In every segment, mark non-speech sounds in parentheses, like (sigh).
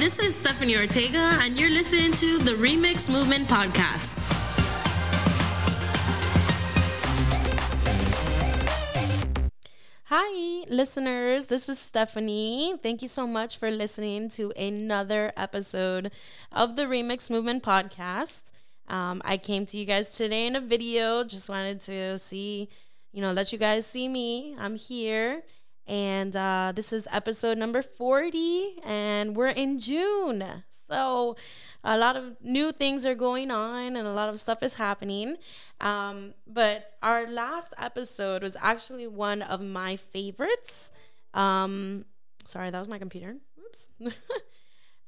this is Stephanie Ortega, and you're listening to the Remix Movement Podcast. Hi, listeners. This is Stephanie. Thank you so much for listening to another episode of the Remix Movement Podcast. Um, I came to you guys today in a video. Just wanted to see, you know, let you guys see me. I'm here. And uh, this is episode number 40, and we're in June. So, a lot of new things are going on and a lot of stuff is happening. Um, but our last episode was actually one of my favorites. Um, sorry, that was my computer. Oops. (laughs)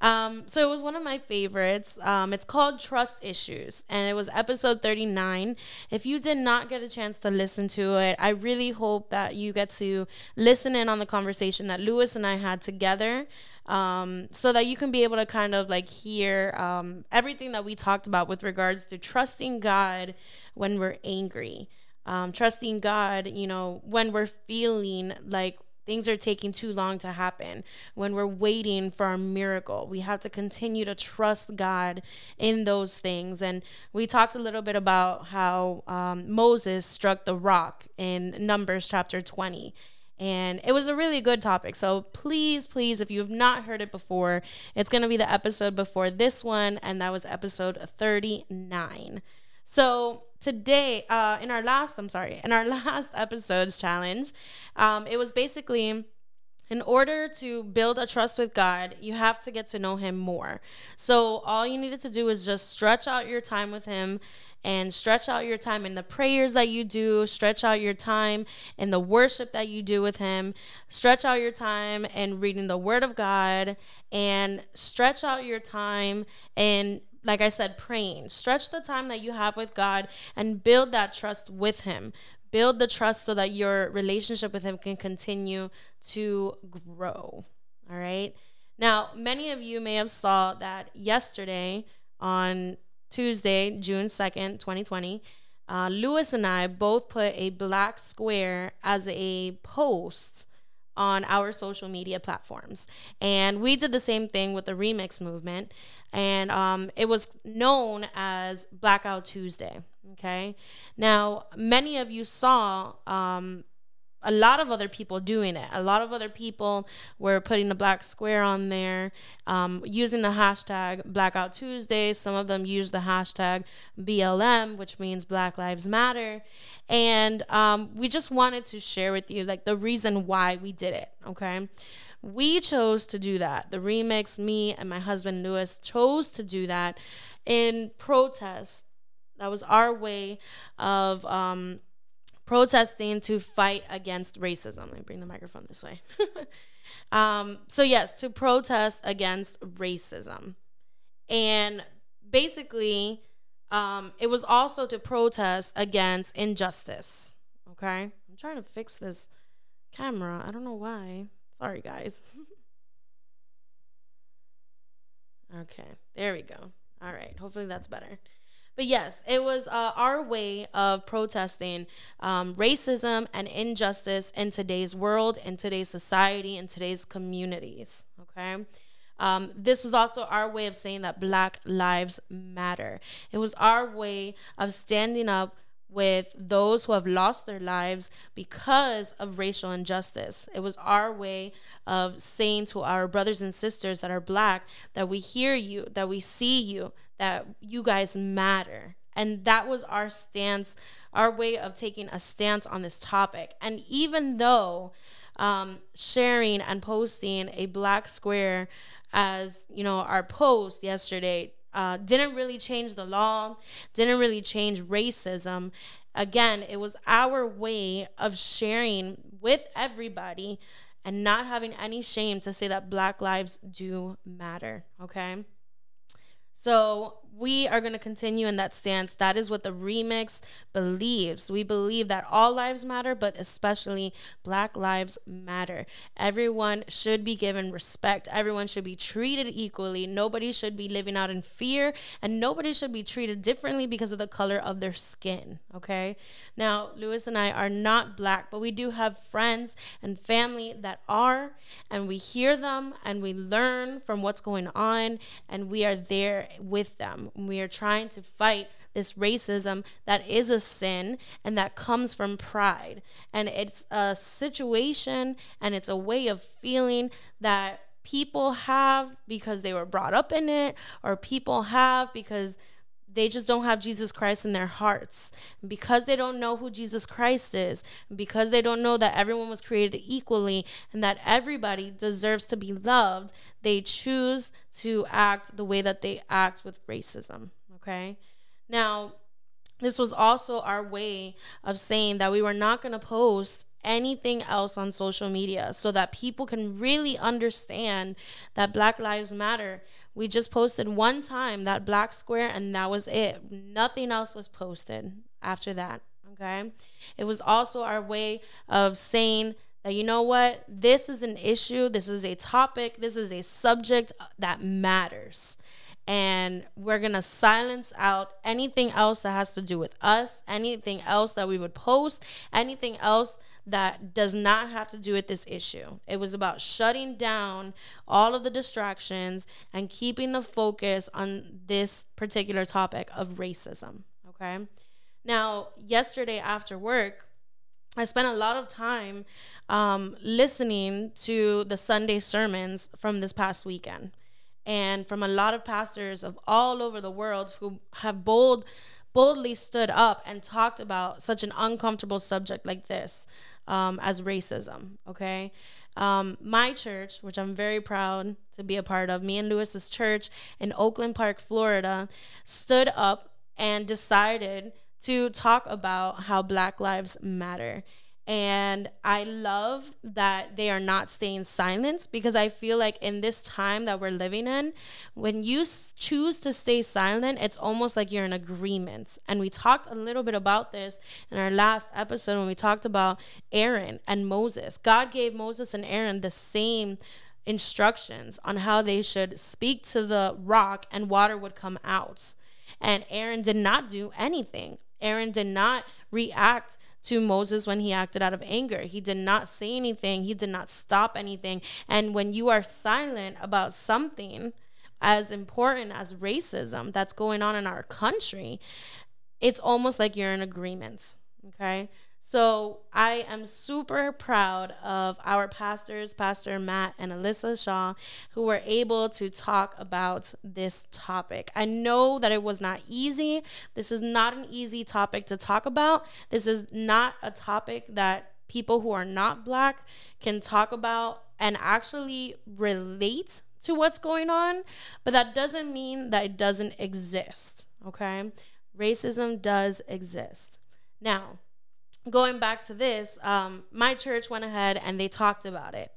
Um, so it was one of my favorites. Um, it's called Trust Issues, and it was episode 39. If you did not get a chance to listen to it, I really hope that you get to listen in on the conversation that Lewis and I had together. Um, so that you can be able to kind of like hear um, everything that we talked about with regards to trusting God when we're angry, um, trusting God, you know, when we're feeling like things are taking too long to happen, when we're waiting for a miracle. We have to continue to trust God in those things. And we talked a little bit about how um, Moses struck the rock in Numbers chapter 20. And it was a really good topic. So please, please, if you have not heard it before, it's going to be the episode before this one. And that was episode 39. So today, uh, in our last, I'm sorry, in our (laughs) last episode's challenge, um, it was basically in order to build a trust with God, you have to get to know Him more. So all you needed to do is just stretch out your time with Him and stretch out your time in the prayers that you do, stretch out your time in the worship that you do with Him, stretch out your time in reading the Word of God, and stretch out your time in like I said, praying. Stretch the time that you have with God and build that trust with Him. Build the trust so that your relationship with Him can continue to grow. All right. Now, many of you may have saw that yesterday on Tuesday, June 2nd, 2020, uh, Lewis and I both put a black square as a post on our social media platforms. And we did the same thing with the remix movement. And um, it was known as Blackout Tuesday. Okay. Now, many of you saw um, a lot of other people doing it. A lot of other people were putting the black square on there, um, using the hashtag Blackout Tuesday. Some of them used the hashtag BLM, which means Black Lives Matter. And um, we just wanted to share with you like the reason why we did it. Okay. We chose to do that. The remix, me and my husband Lewis chose to do that in protest. That was our way of um, protesting to fight against racism. Let me bring the microphone this way. (laughs) um, so, yes, to protest against racism. And basically, um, it was also to protest against injustice. Okay? I'm trying to fix this camera. I don't know why. Sorry, guys. okay, there we go. All right, hopefully that's better. But yes, it was uh, our way of protesting um, racism and injustice in today's world, in today's society, in today's communities. Okay. Um, this was also our way of saying that Black Lives Matter. It was our way of standing up with those who have lost their lives because of racial injustice. It was our way of saying to our brothers and sisters that are black that we hear you, that we see you, that you guys matter. And that was our stance, our way of taking a stance on this topic. And even though um, sharing and posting a black square as you know our post yesterday uh, didn't really change the law, didn't really change racism. Again, it was our way of sharing with everybody and not having any shame to say that Black lives do matter. Okay. So we are going to continue in that stance. That is what the remix believes. We believe that all lives matter, but especially Black lives matter. Everyone should be given respect. Everyone should be treated equally. Nobody should be living out in fear, and nobody should be treated differently because of the color of their skin. Okay. Now, Lewis and I are not Black, but we do have friends and family that are, and we hear them and we learn from what's going on, and we are there with them. We are trying to fight this racism that is a sin and that comes from pride. And it's a situation and it's a way of feeling that people have because they were brought up in it, or people have because they just don't have Jesus Christ in their hearts. Because they don't know who Jesus Christ is, because they don't know that everyone was created equally and that everybody deserves to be loved, they choose to act the way that they act with racism. Okay? Now, this was also our way of saying that we were not going to post anything else on social media so that people can really understand that Black Lives Matter. We just posted one time that black square and that was it. Nothing else was posted after that. Okay. It was also our way of saying that, you know what, this is an issue, this is a topic, this is a subject that matters and we're going to silence out anything else that has to do with us, anything else that we would post, anything else that does not have to do with this issue. It was about shutting down all of the distractions and keeping the focus on this particular topic of racism. Okay. Now, yesterday after work, I spent a lot of time um, listening to the Sunday sermons from this past weekend and from a lot of pastors of all over the world who have bold boldly stood up and talked about such an uncomfortable subject like this um, as racism okay? Um, my church which i'm very proud to be a part of me and lewis's church in oakland park florida stood up and decided to talk about how black lives matter and I love that they are not staying silent because I feel like in this time that we're living in, when you choose to stay silent, it's almost like you're in agreement. And we talked a little bit about this in our last episode when we talked about Aaron and Moses. God gave Moses and Aaron the same instructions on how they should speak to the rock and water would come out. And Aaron did not do anything. Aaron did not react to Moses when he acted out of anger. He did not say anything, he did not stop anything. And when you are silent about something as important as racism that's going on in our country, it's almost like you're in agreement. Okay. So I am super proud of our pastors, Pastor Matt and Alyssa Shaw, who were able to talk about this topic. I know that it was not easy. This is not an easy topic to talk about. This is not a topic that people who are not black can talk about and actually relate to what's going on, but that doesn't mean that it doesn't exist, okay? Racism does exist. Now, going back to this, um, my church went ahead and they talked about it.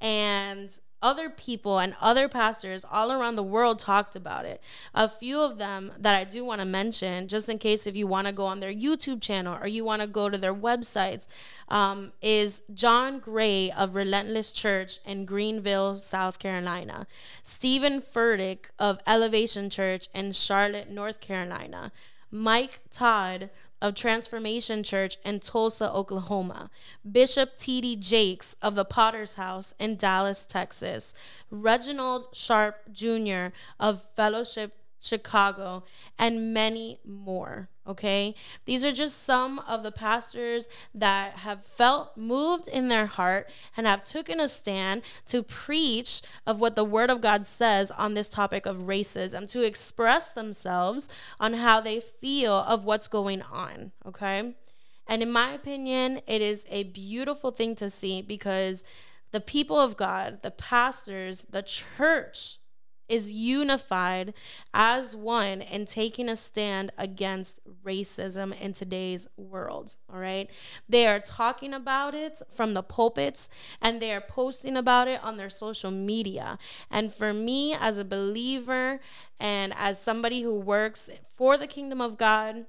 And other people and other pastors all around the world talked about it. A few of them that I do want to mention, just in case if you want to go on their YouTube channel or you want to go to their websites, um, is John Gray of Relentless Church in Greenville, South Carolina, Stephen Furtick of Elevation Church in Charlotte, North Carolina, Mike Todd of Transformation Church in Tulsa, Oklahoma, Bishop T.D. Jakes of the Potter's House in Dallas, Texas, Reginald Sharpe Jr. of Fellowship Chicago, and many more. Okay. These are just some of the pastors that have felt moved in their heart and have taken a stand to preach of what the word of God says on this topic of racism, to express themselves on how they feel of what's going on. Okay. And in my opinion, it is a beautiful thing to see because the people of God, the pastors, the church, is unified as one and taking a stand against racism in today's world. All right. They are talking about it from the pulpits and they are posting about it on their social media. And for me, as a believer and as somebody who works for the kingdom of God,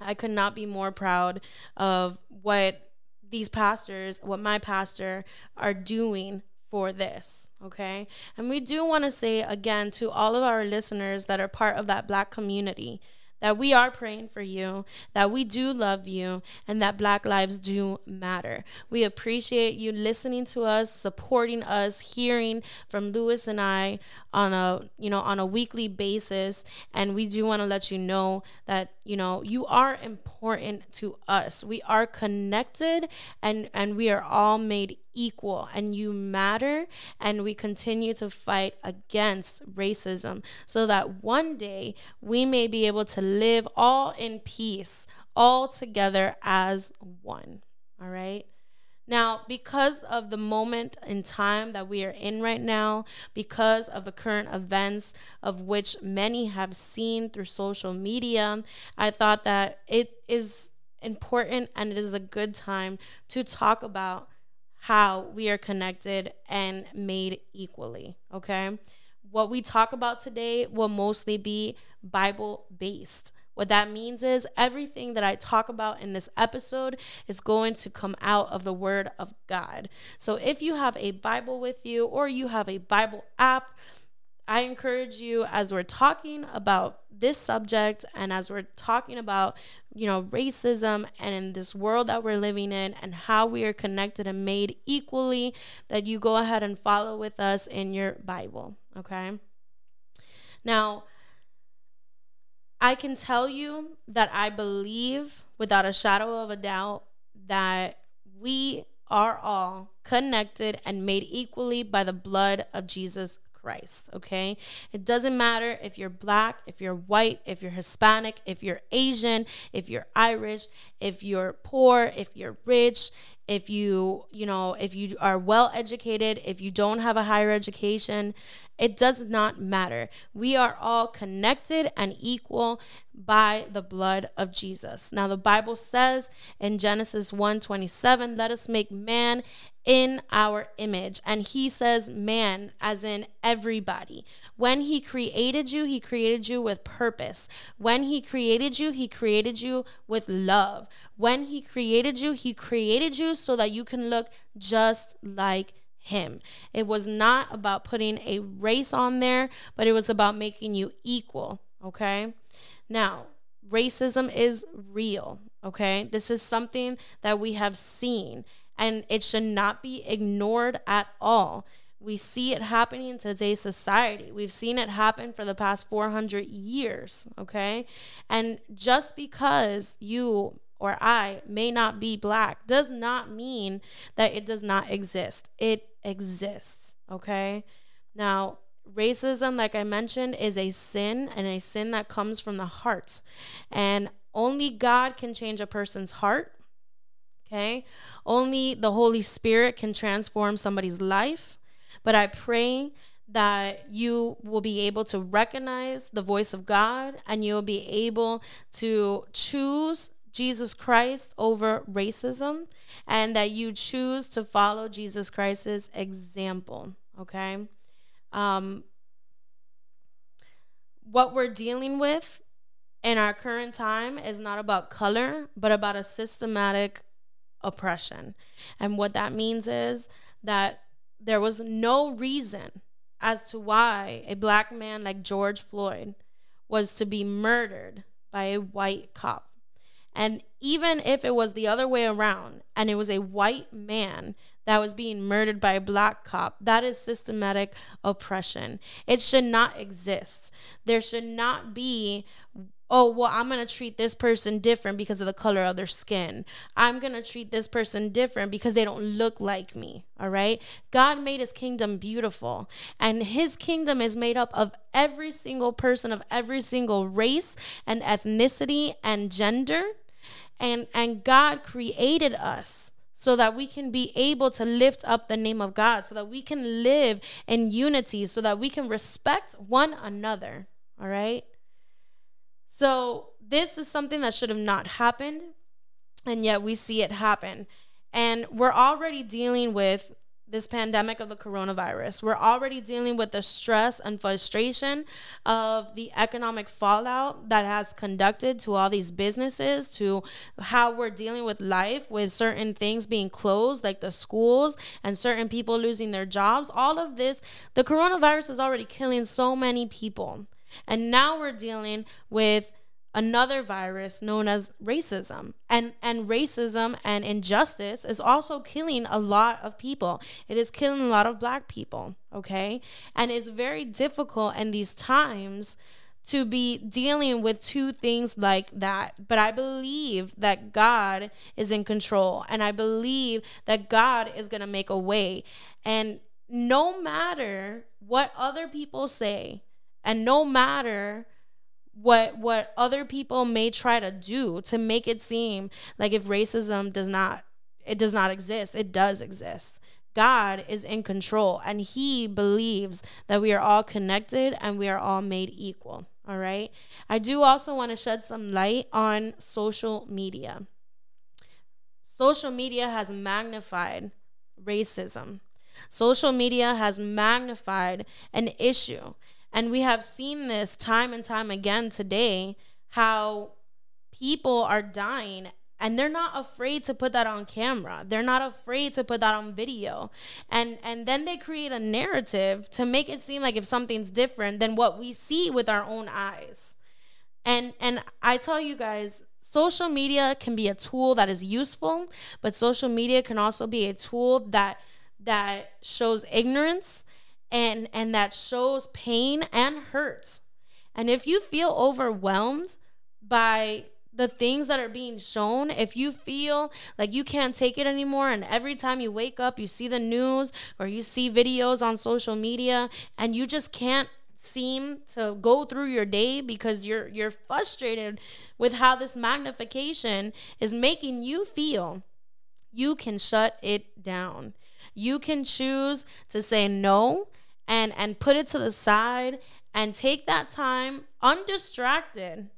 I could not be more proud of what these pastors, what my pastor are doing for this, okay? And we do want to say again to all of our listeners that are part of that black community that we are praying for you, that we do love you, and that Black lives do matter. We appreciate you listening to us, supporting us, hearing from Lewis and I on a you know on a weekly basis, and we do want to let you know that you know you are important to us. We are connected, and and we are all made equal and you matter and we continue to fight against racism so that one day we may be able to live all in peace all together as one. All right? Now, because of the moment in time that we are in right now, because of the current events of which many have seen through social media, I thought that it is important and it is a good time to talk about how we are connected and made equally. Okay. What we talk about today will mostly be Bible based. What that means is everything that I talk about in this episode is going to come out of the Word of God. So if you have a Bible with you or you have a Bible app, I encourage you as we're talking about this subject and as we're talking about, you know, racism and in this world that we're living in and how we are connected and made equally, that you go ahead and follow with us in your Bible, okay? Now, I can tell you that I believe without a shadow of a doubt that we are all connected and made equally by the blood of Jesus Christ, okay? It doesn't matter if you're black, if you're white, if you're Hispanic, if you're Asian, if you're Irish, if you're poor, if you're rich, if you, you know, if you are well educated, if you don't have a higher education, it does not matter. We are all connected and equal by the blood of Jesus. Now the Bible says in Genesis 1:27, let us make man in our image. And he says man as in everybody. When he created you, he created you with purpose. When he created you, he created you with love. When he created you, he created you so that you can look just like him. It was not about putting a race on there, but it was about making you equal, okay? Now, racism is real, okay? This is something that we have seen and it should not be ignored at all. We see it happening in today's society. We've seen it happen for the past 400 years, okay? And just because you or I may not be black does not mean that it does not exist. It exists, okay? Now, racism, like I mentioned, is a sin and a sin that comes from the heart. And only God can change a person's heart, okay? Only the Holy Spirit can transform somebody's life. But I pray that you will be able to recognize the voice of God and you'll be able to choose Jesus Christ over racism and that you choose to follow Jesus Christ's example. Okay. Um, what we're dealing with in our current time is not about color, but about a systematic oppression. And what that means is that there was no reason as to why a black man like George Floyd was to be murdered by a white cop. And even if it was the other way around and it was a white man that was being murdered by a black cop, that is systematic oppression. It should not exist. There should not be oh, well, I'm going to treat this person different because of the color of their skin. I'm going to treat this person different because they don't look like me. All right. God made his kingdom beautiful, and his kingdom is made up of every single person of every single race and ethnicity and gender. And, and God created us so that we can be able to lift up the name of God, so that we can live in unity, so that we can respect one another. All right. So, this is something that should have not happened, and yet we see it happen. And we're already dealing with this pandemic of the coronavirus. We're already dealing with the stress and frustration of the economic fallout that has conducted to all these businesses, to how we're dealing with life with certain things being closed, like the schools, and certain people losing their jobs. All of this, the coronavirus is already killing so many people. And now we're dealing with another virus known as racism. And and racism and injustice is also killing a lot of people. It is killing a lot of black people, okay? And it's very difficult in these times to be dealing with two things like that. But I believe that God is in control and I believe that God is going to make a way. And no matter what other people say, and no matter what what other people may try to do to make it seem like if racism does not it does not exist it does exist. God is in control and he believes that we are all connected and we are all made equal all right? I do also want to shed some light on social media. Social media has magnified racism. Social media has magnified an issue and we have seen this time and time again today how people are dying and they're not afraid to put that on camera. They're not afraid to put that on video. And and then they create a narrative to make it seem like if something's different than what we see with our own eyes. And and i tell you guys social media can be a tool that is useful but social media can also be a tool that that shows ignorance and and that shows pain and hurts. And if you feel overwhelmed by the things that are being shown, if you feel like you can't take it anymore, and every time you wake up, you see the news or you see videos on social media, and you just can't seem to go through your day because you're you're frustrated with how this magnification is making you feel, you can shut it down. You can choose to say no and and put it to the side and take that time undistracted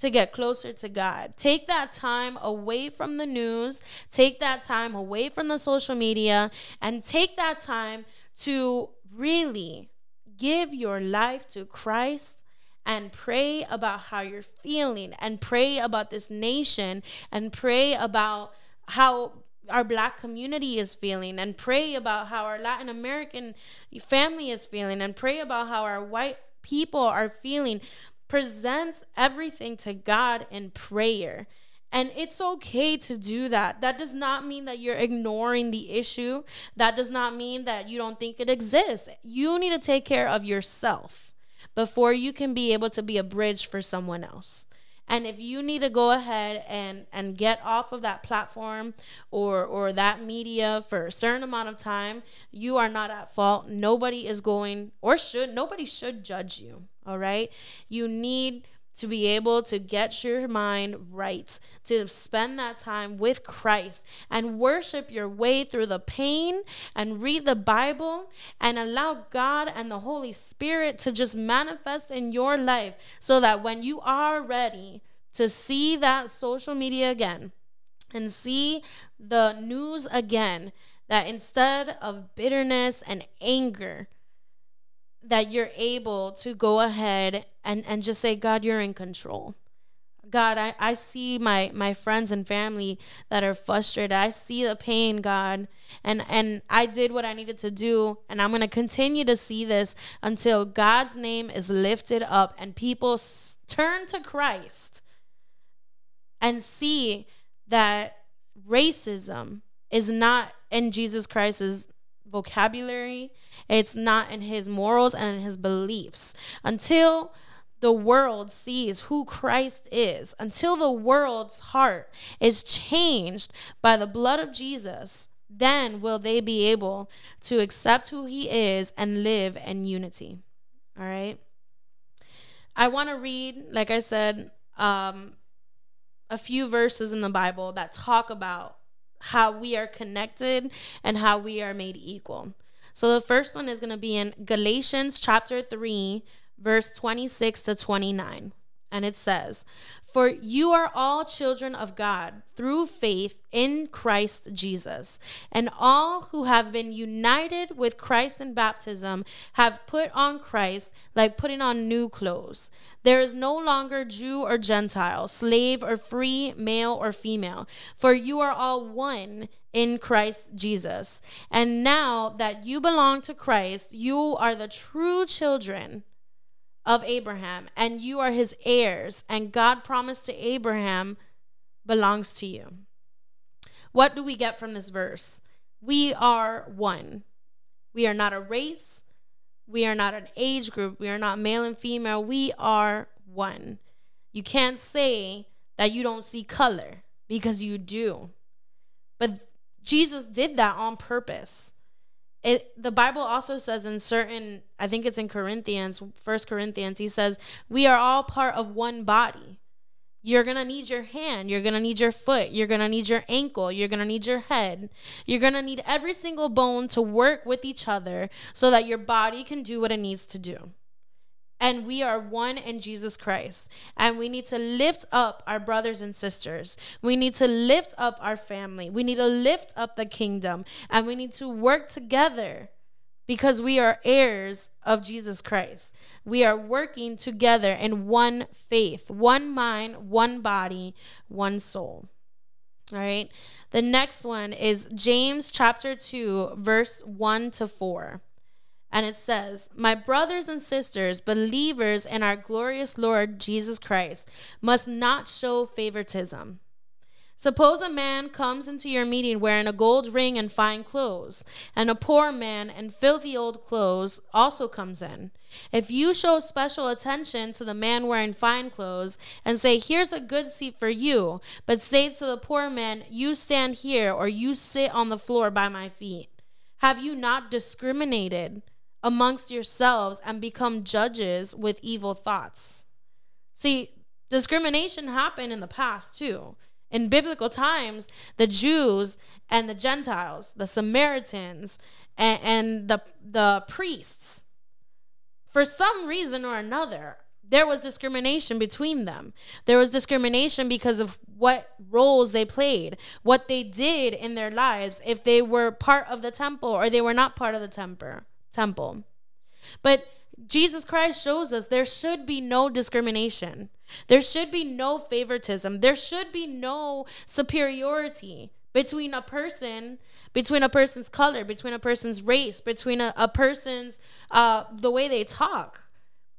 to get closer to God. Take that time away from the news, take that time away from the social media, and take that time to really give your life to Christ and pray about how you're feeling and pray about this nation and pray about how our black community is feeling and pray about how our Latin American family is feeling and pray about how our white people are feeling. Presents everything to God in prayer. And it's okay to do that. That does not mean that you're ignoring the issue. That does not mean that you don't think it exists. You need to take care of yourself before you can be able to be a bridge for someone else. And if you need to go ahead and and get off of that platform or or that media for a certain amount of time, you are not at fault. Nobody is going or should nobody should judge you. All right? You need to be able to get your mind right, to spend that time with Christ and worship your way through the pain and read the Bible and allow God and the Holy Spirit to just manifest in your life so that when you are ready to see that social media again and see the news again, that instead of bitterness and anger, that you're able to go ahead and, and just say, God, you're in control. God, I, I see my, my friends and family that are frustrated. I see the pain, God. And and I did what I needed to do. And I'm gonna continue to see this until God's name is lifted up and people s- turn to Christ and see that racism is not in Jesus Christ's vocabulary it's not in his morals and in his beliefs. Until the world sees who Christ is, until the world's heart is changed by the blood of Jesus, then will they be able to accept who he is and live in unity. All right. I want to read, like I said, um, a few verses in the Bible that talk about how we are connected and how we are made equal. So the first one is going to be in Galatians chapter 3, verse 26 to 29. And it says, For you are all children of God through faith in Christ Jesus. And all who have been united with Christ in baptism have put on Christ like putting on new clothes. There is no longer Jew or Gentile, slave or free, male or female, for you are all one in Christ Jesus. And now that you belong to Christ, you are the true children of Abraham, and you are his heirs, and God promised to Abraham belongs to you. What do we get from this verse? We are one. We are not a race. We are not an age group. We are not male and female. We are one. You can't say that you don't see color because you do. But Jesus did that on purpose it the bible also says in certain i think it's in corinthians first corinthians he says we are all part of one body. You're gonna need your hand. You're gonna need your foot. You're gonna need your ankle. You're gonna need your head. You're gonna need every single bone to work with each other so that your body can do what it needs to do and we are one in Jesus Christ. And we need to lift up our brothers and sisters. We need to lift up our family. We need to lift up the kingdom. And we need to work together because we are heirs of Jesus Christ. We are working together in one faith, one mind, one body, one soul. All right. The next one is James chapter 2, verse 1 to 4. And it says, My brothers and sisters, believers in our glorious Lord Jesus Christ, must not show favoritism. Suppose a man comes into your meeting wearing a gold ring and fine clothes, and a poor man in filthy old clothes also comes in. If you show special attention to the man wearing fine clothes and say, Here's a good seat for you, but say to the poor man, You stand here or you sit on the floor by my feet, have you not discriminated? Amongst yourselves and become judges with evil thoughts. See, discrimination happened in the past too. In biblical times, the Jews and the Gentiles, the Samaritans, and, and the, the priests, for some reason or another, there was discrimination between them. There was discrimination because of what roles they played, what they did in their lives, if they were part of the temple or they were not part of the temple temple. But Jesus Christ shows us there should be no discrimination. There should be no favoritism. There should be no superiority between a person, between a person's color, between a person's race, between a, a person's uh, the way they talk.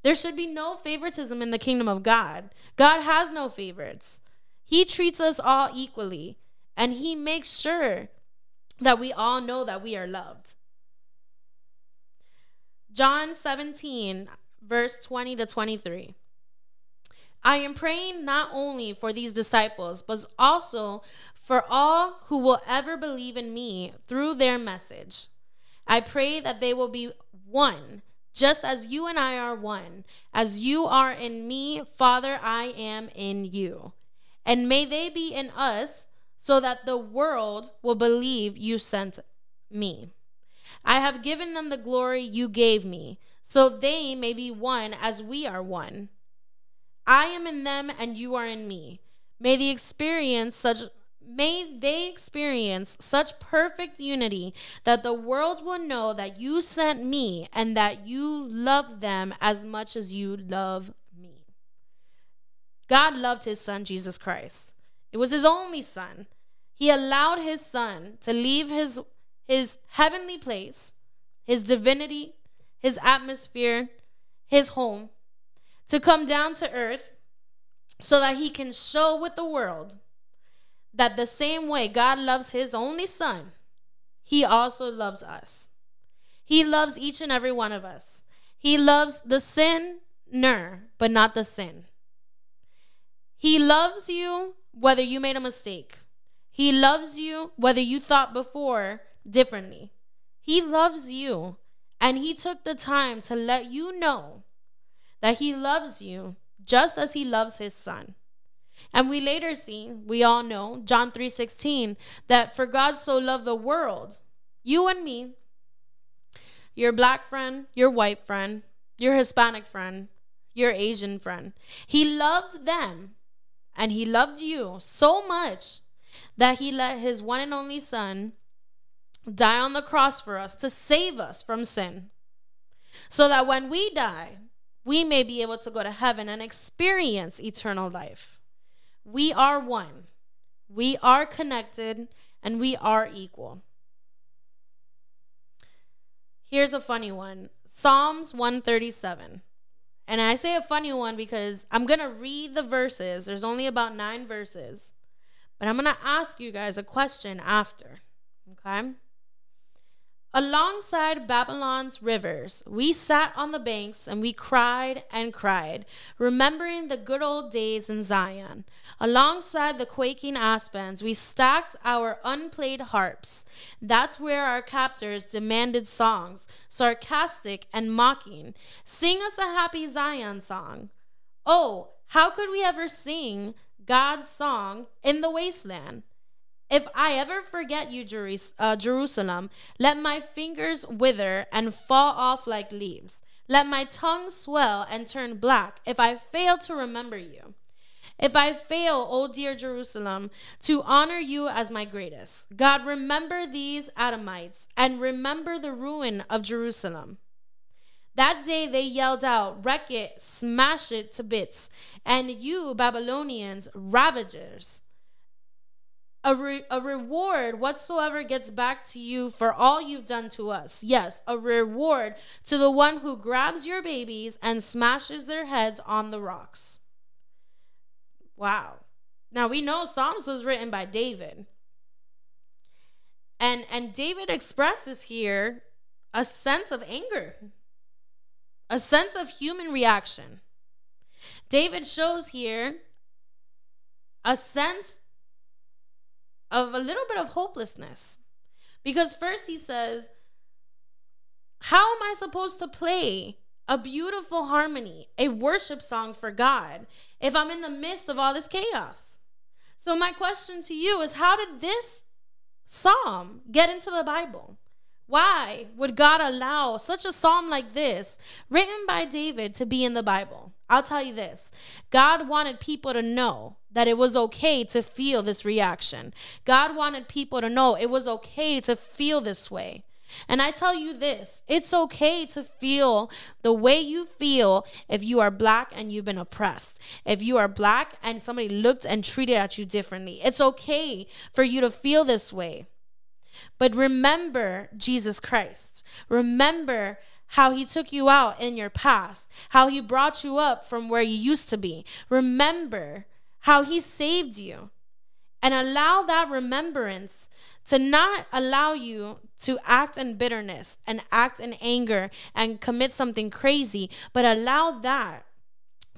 There should be no favoritism in the kingdom of God. God has no favorites. He treats us all equally, and He makes sure that we all know that we are loved. John 17, verse 20 to 23. I am praying not only for these disciples, but also for all who will ever believe in me through their message. I pray that they will be one, just as you and I are one. As you are in me, Father, I am in you. And may they be in us, so that the world will believe you sent me. I have given them the glory you gave me, so they may be one as we are one. I am in them and you are in me. May the experience such may they experience such perfect unity that the world will know that you sent me and that you love them as much as you love me. God loved his son Jesus Christ. It was his only son. He allowed his son to leave his his heavenly place, his divinity, his atmosphere, his home, to come down to earth so that he can show with the world that the same way God loves his only son, he also loves us. He loves each and every one of us. He loves the sinner, but not the sin. He loves you whether you made a mistake. He loves you whether you thought before differently. He loves you, and He took the time to let you know that He loves you just as He loves His Son. And we later see, we all know, John 3:16, that for God so loved the world, you and me, your black friend, your white friend, your Hispanic friend, your Asian friend. He loved them and he loved you so much that he let his one and only son die on the cross for us to save us from sin. So that when we die, we may be able to go to heaven and experience eternal life. We are one, we are connected, and we are equal. Here's a funny one Psalms 137. And I say a funny one because I'm going to read the verses. There's only about nine verses. But I'm going to ask you guys a question after. Okay? Alongside Babylon's rivers, we sat on the banks and we cried and cried, remembering the good old days in Zion. Alongside the quaking aspens, we stacked our unplayed harps. That's where our captors demanded songs, sarcastic and mocking. Sing us a happy Zion song. Oh, how could we ever sing God's song in the wasteland? If I ever forget you, uh, Jerusalem, let my fingers wither and fall off like leaves. Let my tongue swell and turn black if I fail to remember you. If I fail, O dear Jerusalem, to honor you as my greatest. God, remember these Edomites and remember the ruin of Jerusalem. That day they yelled out, Wreck it, smash it to bits, and you, Babylonians, ravagers a, re- a reward whatsoever gets back to you for all you've done to us. Yes, a reward to the one who grabs your babies and smashes their heads on the rocks. Wow. Now we know Psalms was written by David. And and David expresses here a sense of anger. A sense of human reaction. David shows here a sense of a little bit of hopelessness. Because first he says, How am I supposed to play a beautiful harmony, a worship song for God, if I'm in the midst of all this chaos? So, my question to you is how did this psalm get into the Bible? Why would God allow such a psalm like this, written by David, to be in the Bible? I'll tell you this God wanted people to know that it was okay to feel this reaction. God wanted people to know it was okay to feel this way. And I tell you this it's okay to feel the way you feel if you are black and you've been oppressed. If you are black and somebody looked and treated at you differently, it's okay for you to feel this way. But remember Jesus Christ. Remember how he took you out in your past, how he brought you up from where you used to be. Remember how he saved you. And allow that remembrance to not allow you to act in bitterness and act in anger and commit something crazy, but allow that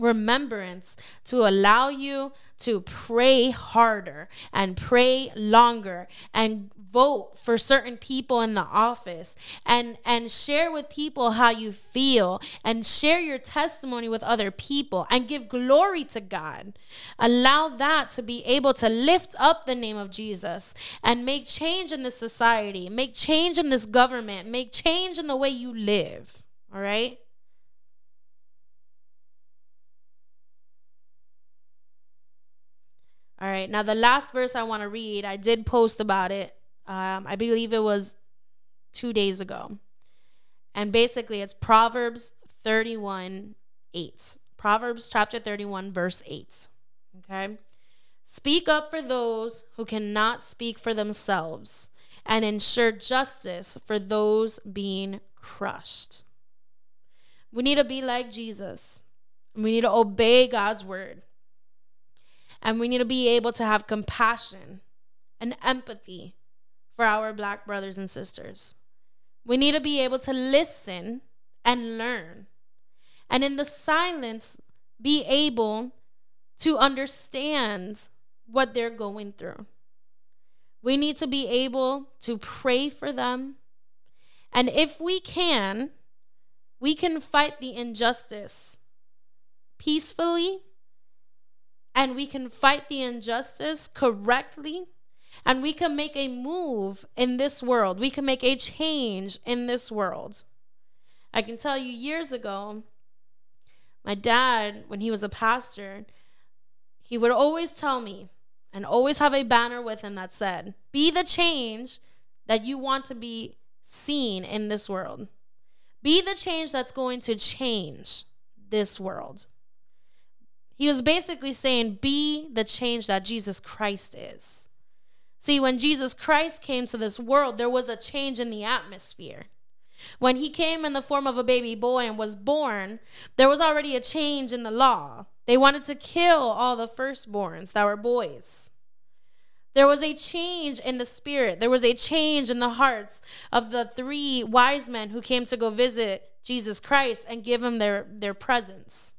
remembrance to allow you to pray harder and pray longer and vote for certain people in the office and and share with people how you feel and share your testimony with other people and give glory to God. Allow that to be able to lift up the name of Jesus and make change in this society make change in this government make change in the way you live. All right All right. Now, the last verse I want to read, I did post about it um, I believe it was two days ago. And basically, it's Proverbs 31 8. Proverbs chapter 31, verse 8. Okay? Speak up for those who cannot speak for themselves and ensure justice for those being crushed. We need to be like Jesus. We need to obey God's word. And we need to be able to have compassion and empathy for our black brothers and sisters. We need to be able to listen and learn. And in the silence, be able to understand what they're going through. We need to be able to pray for them. And if we can, we can fight the injustice peacefully and we can fight the injustice correctly and we can make a move in this world. We can make a change in this world. I can tell you years ago, my dad, when he was a pastor, he would always tell me and always have a banner with him that said, Be the change that you want to be seen in this world. Be the change that's going to change this world. He was basically saying, Be the change that Jesus Christ is. See, when Jesus Christ came to this world, there was a change in the atmosphere. When he came in the form of a baby boy and was born, there was already a change in the law. They wanted to kill all the firstborns that were boys. There was a change in the spirit. There was a change in the hearts of the three wise men who came to go visit Jesus Christ and give him their, their presents.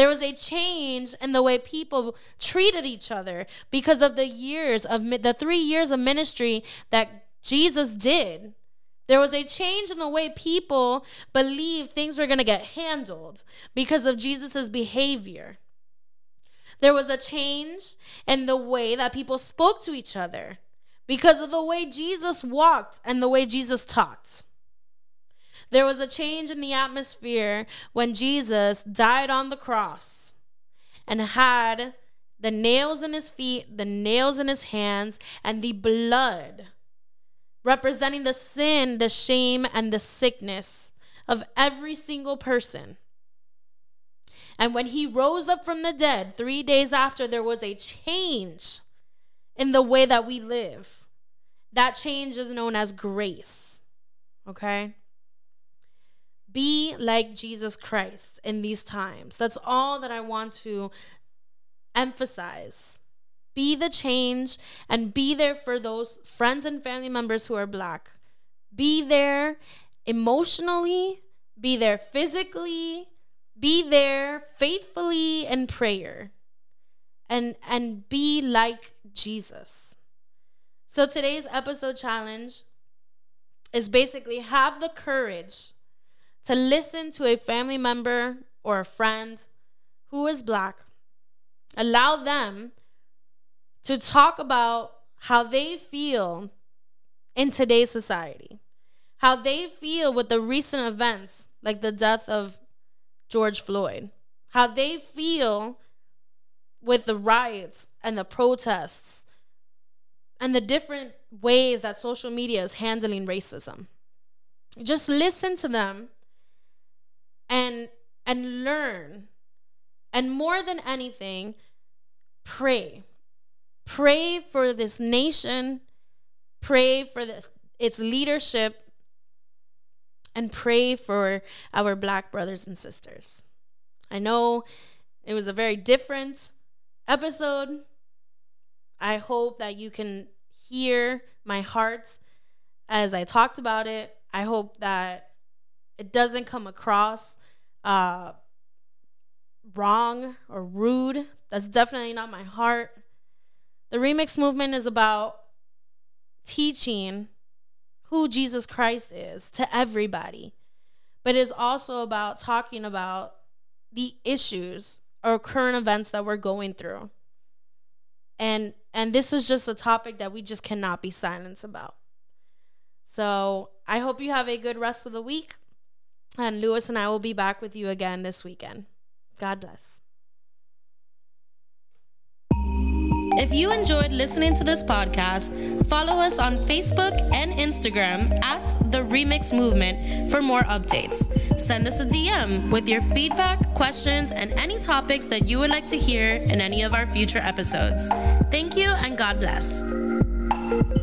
There was a change in the way people treated each other because of the years of the three years of ministry that Jesus did. There was a change in the way people believed things were going to get handled because of Jesus' behavior. There was a change in the way that people spoke to each other because of the way Jesus walked and the way Jesus taught. There was a change in the atmosphere when Jesus died on the cross and had the nails in his feet, the nails in his hands, and the blood representing the sin, the shame, and the sickness of every single person. And when he rose up from the dead three days after, there was a change in the way that we live. That change is known as grace. Okay? Be like Jesus Christ in these times. That's all that I want to emphasize be the change and be there for those friends and family members who are black. Be there emotionally, be there physically, be there faithfully in prayer. And and be like Jesus. So today's episode challenge is basically have the courage to listen to a family member or a friend who is black. Allow them to talk about how they feel in today's society, how they feel with the recent events like the death of George Floyd, how they feel with the riots and the protests and the different ways that social media is handling racism. Just listen to them and and learn. And more than anything, pray. Pray for this nation, pray for this, its leadership, and pray for our black brothers and sisters. I know it was a very different episode. I hope that you can hear my heart as I talked about it. I hope that it doesn't come across uh, wrong or rude. That's definitely not my heart. The remix movement is about teaching who Jesus Christ is to everybody, but is also about talking about the issues or current events that we're going through. And and this is just a topic that we just cannot be silent about. So, I hope you have a good rest of the week. And Lewis and I will be back with you again this weekend. God bless. If you enjoyed listening to this podcast, follow us on Facebook and Instagram at The Remix Movement for more updates. Send us a DM with your feedback, questions, and any topics that you would like to hear in any of our future episodes. Thank you and God bless.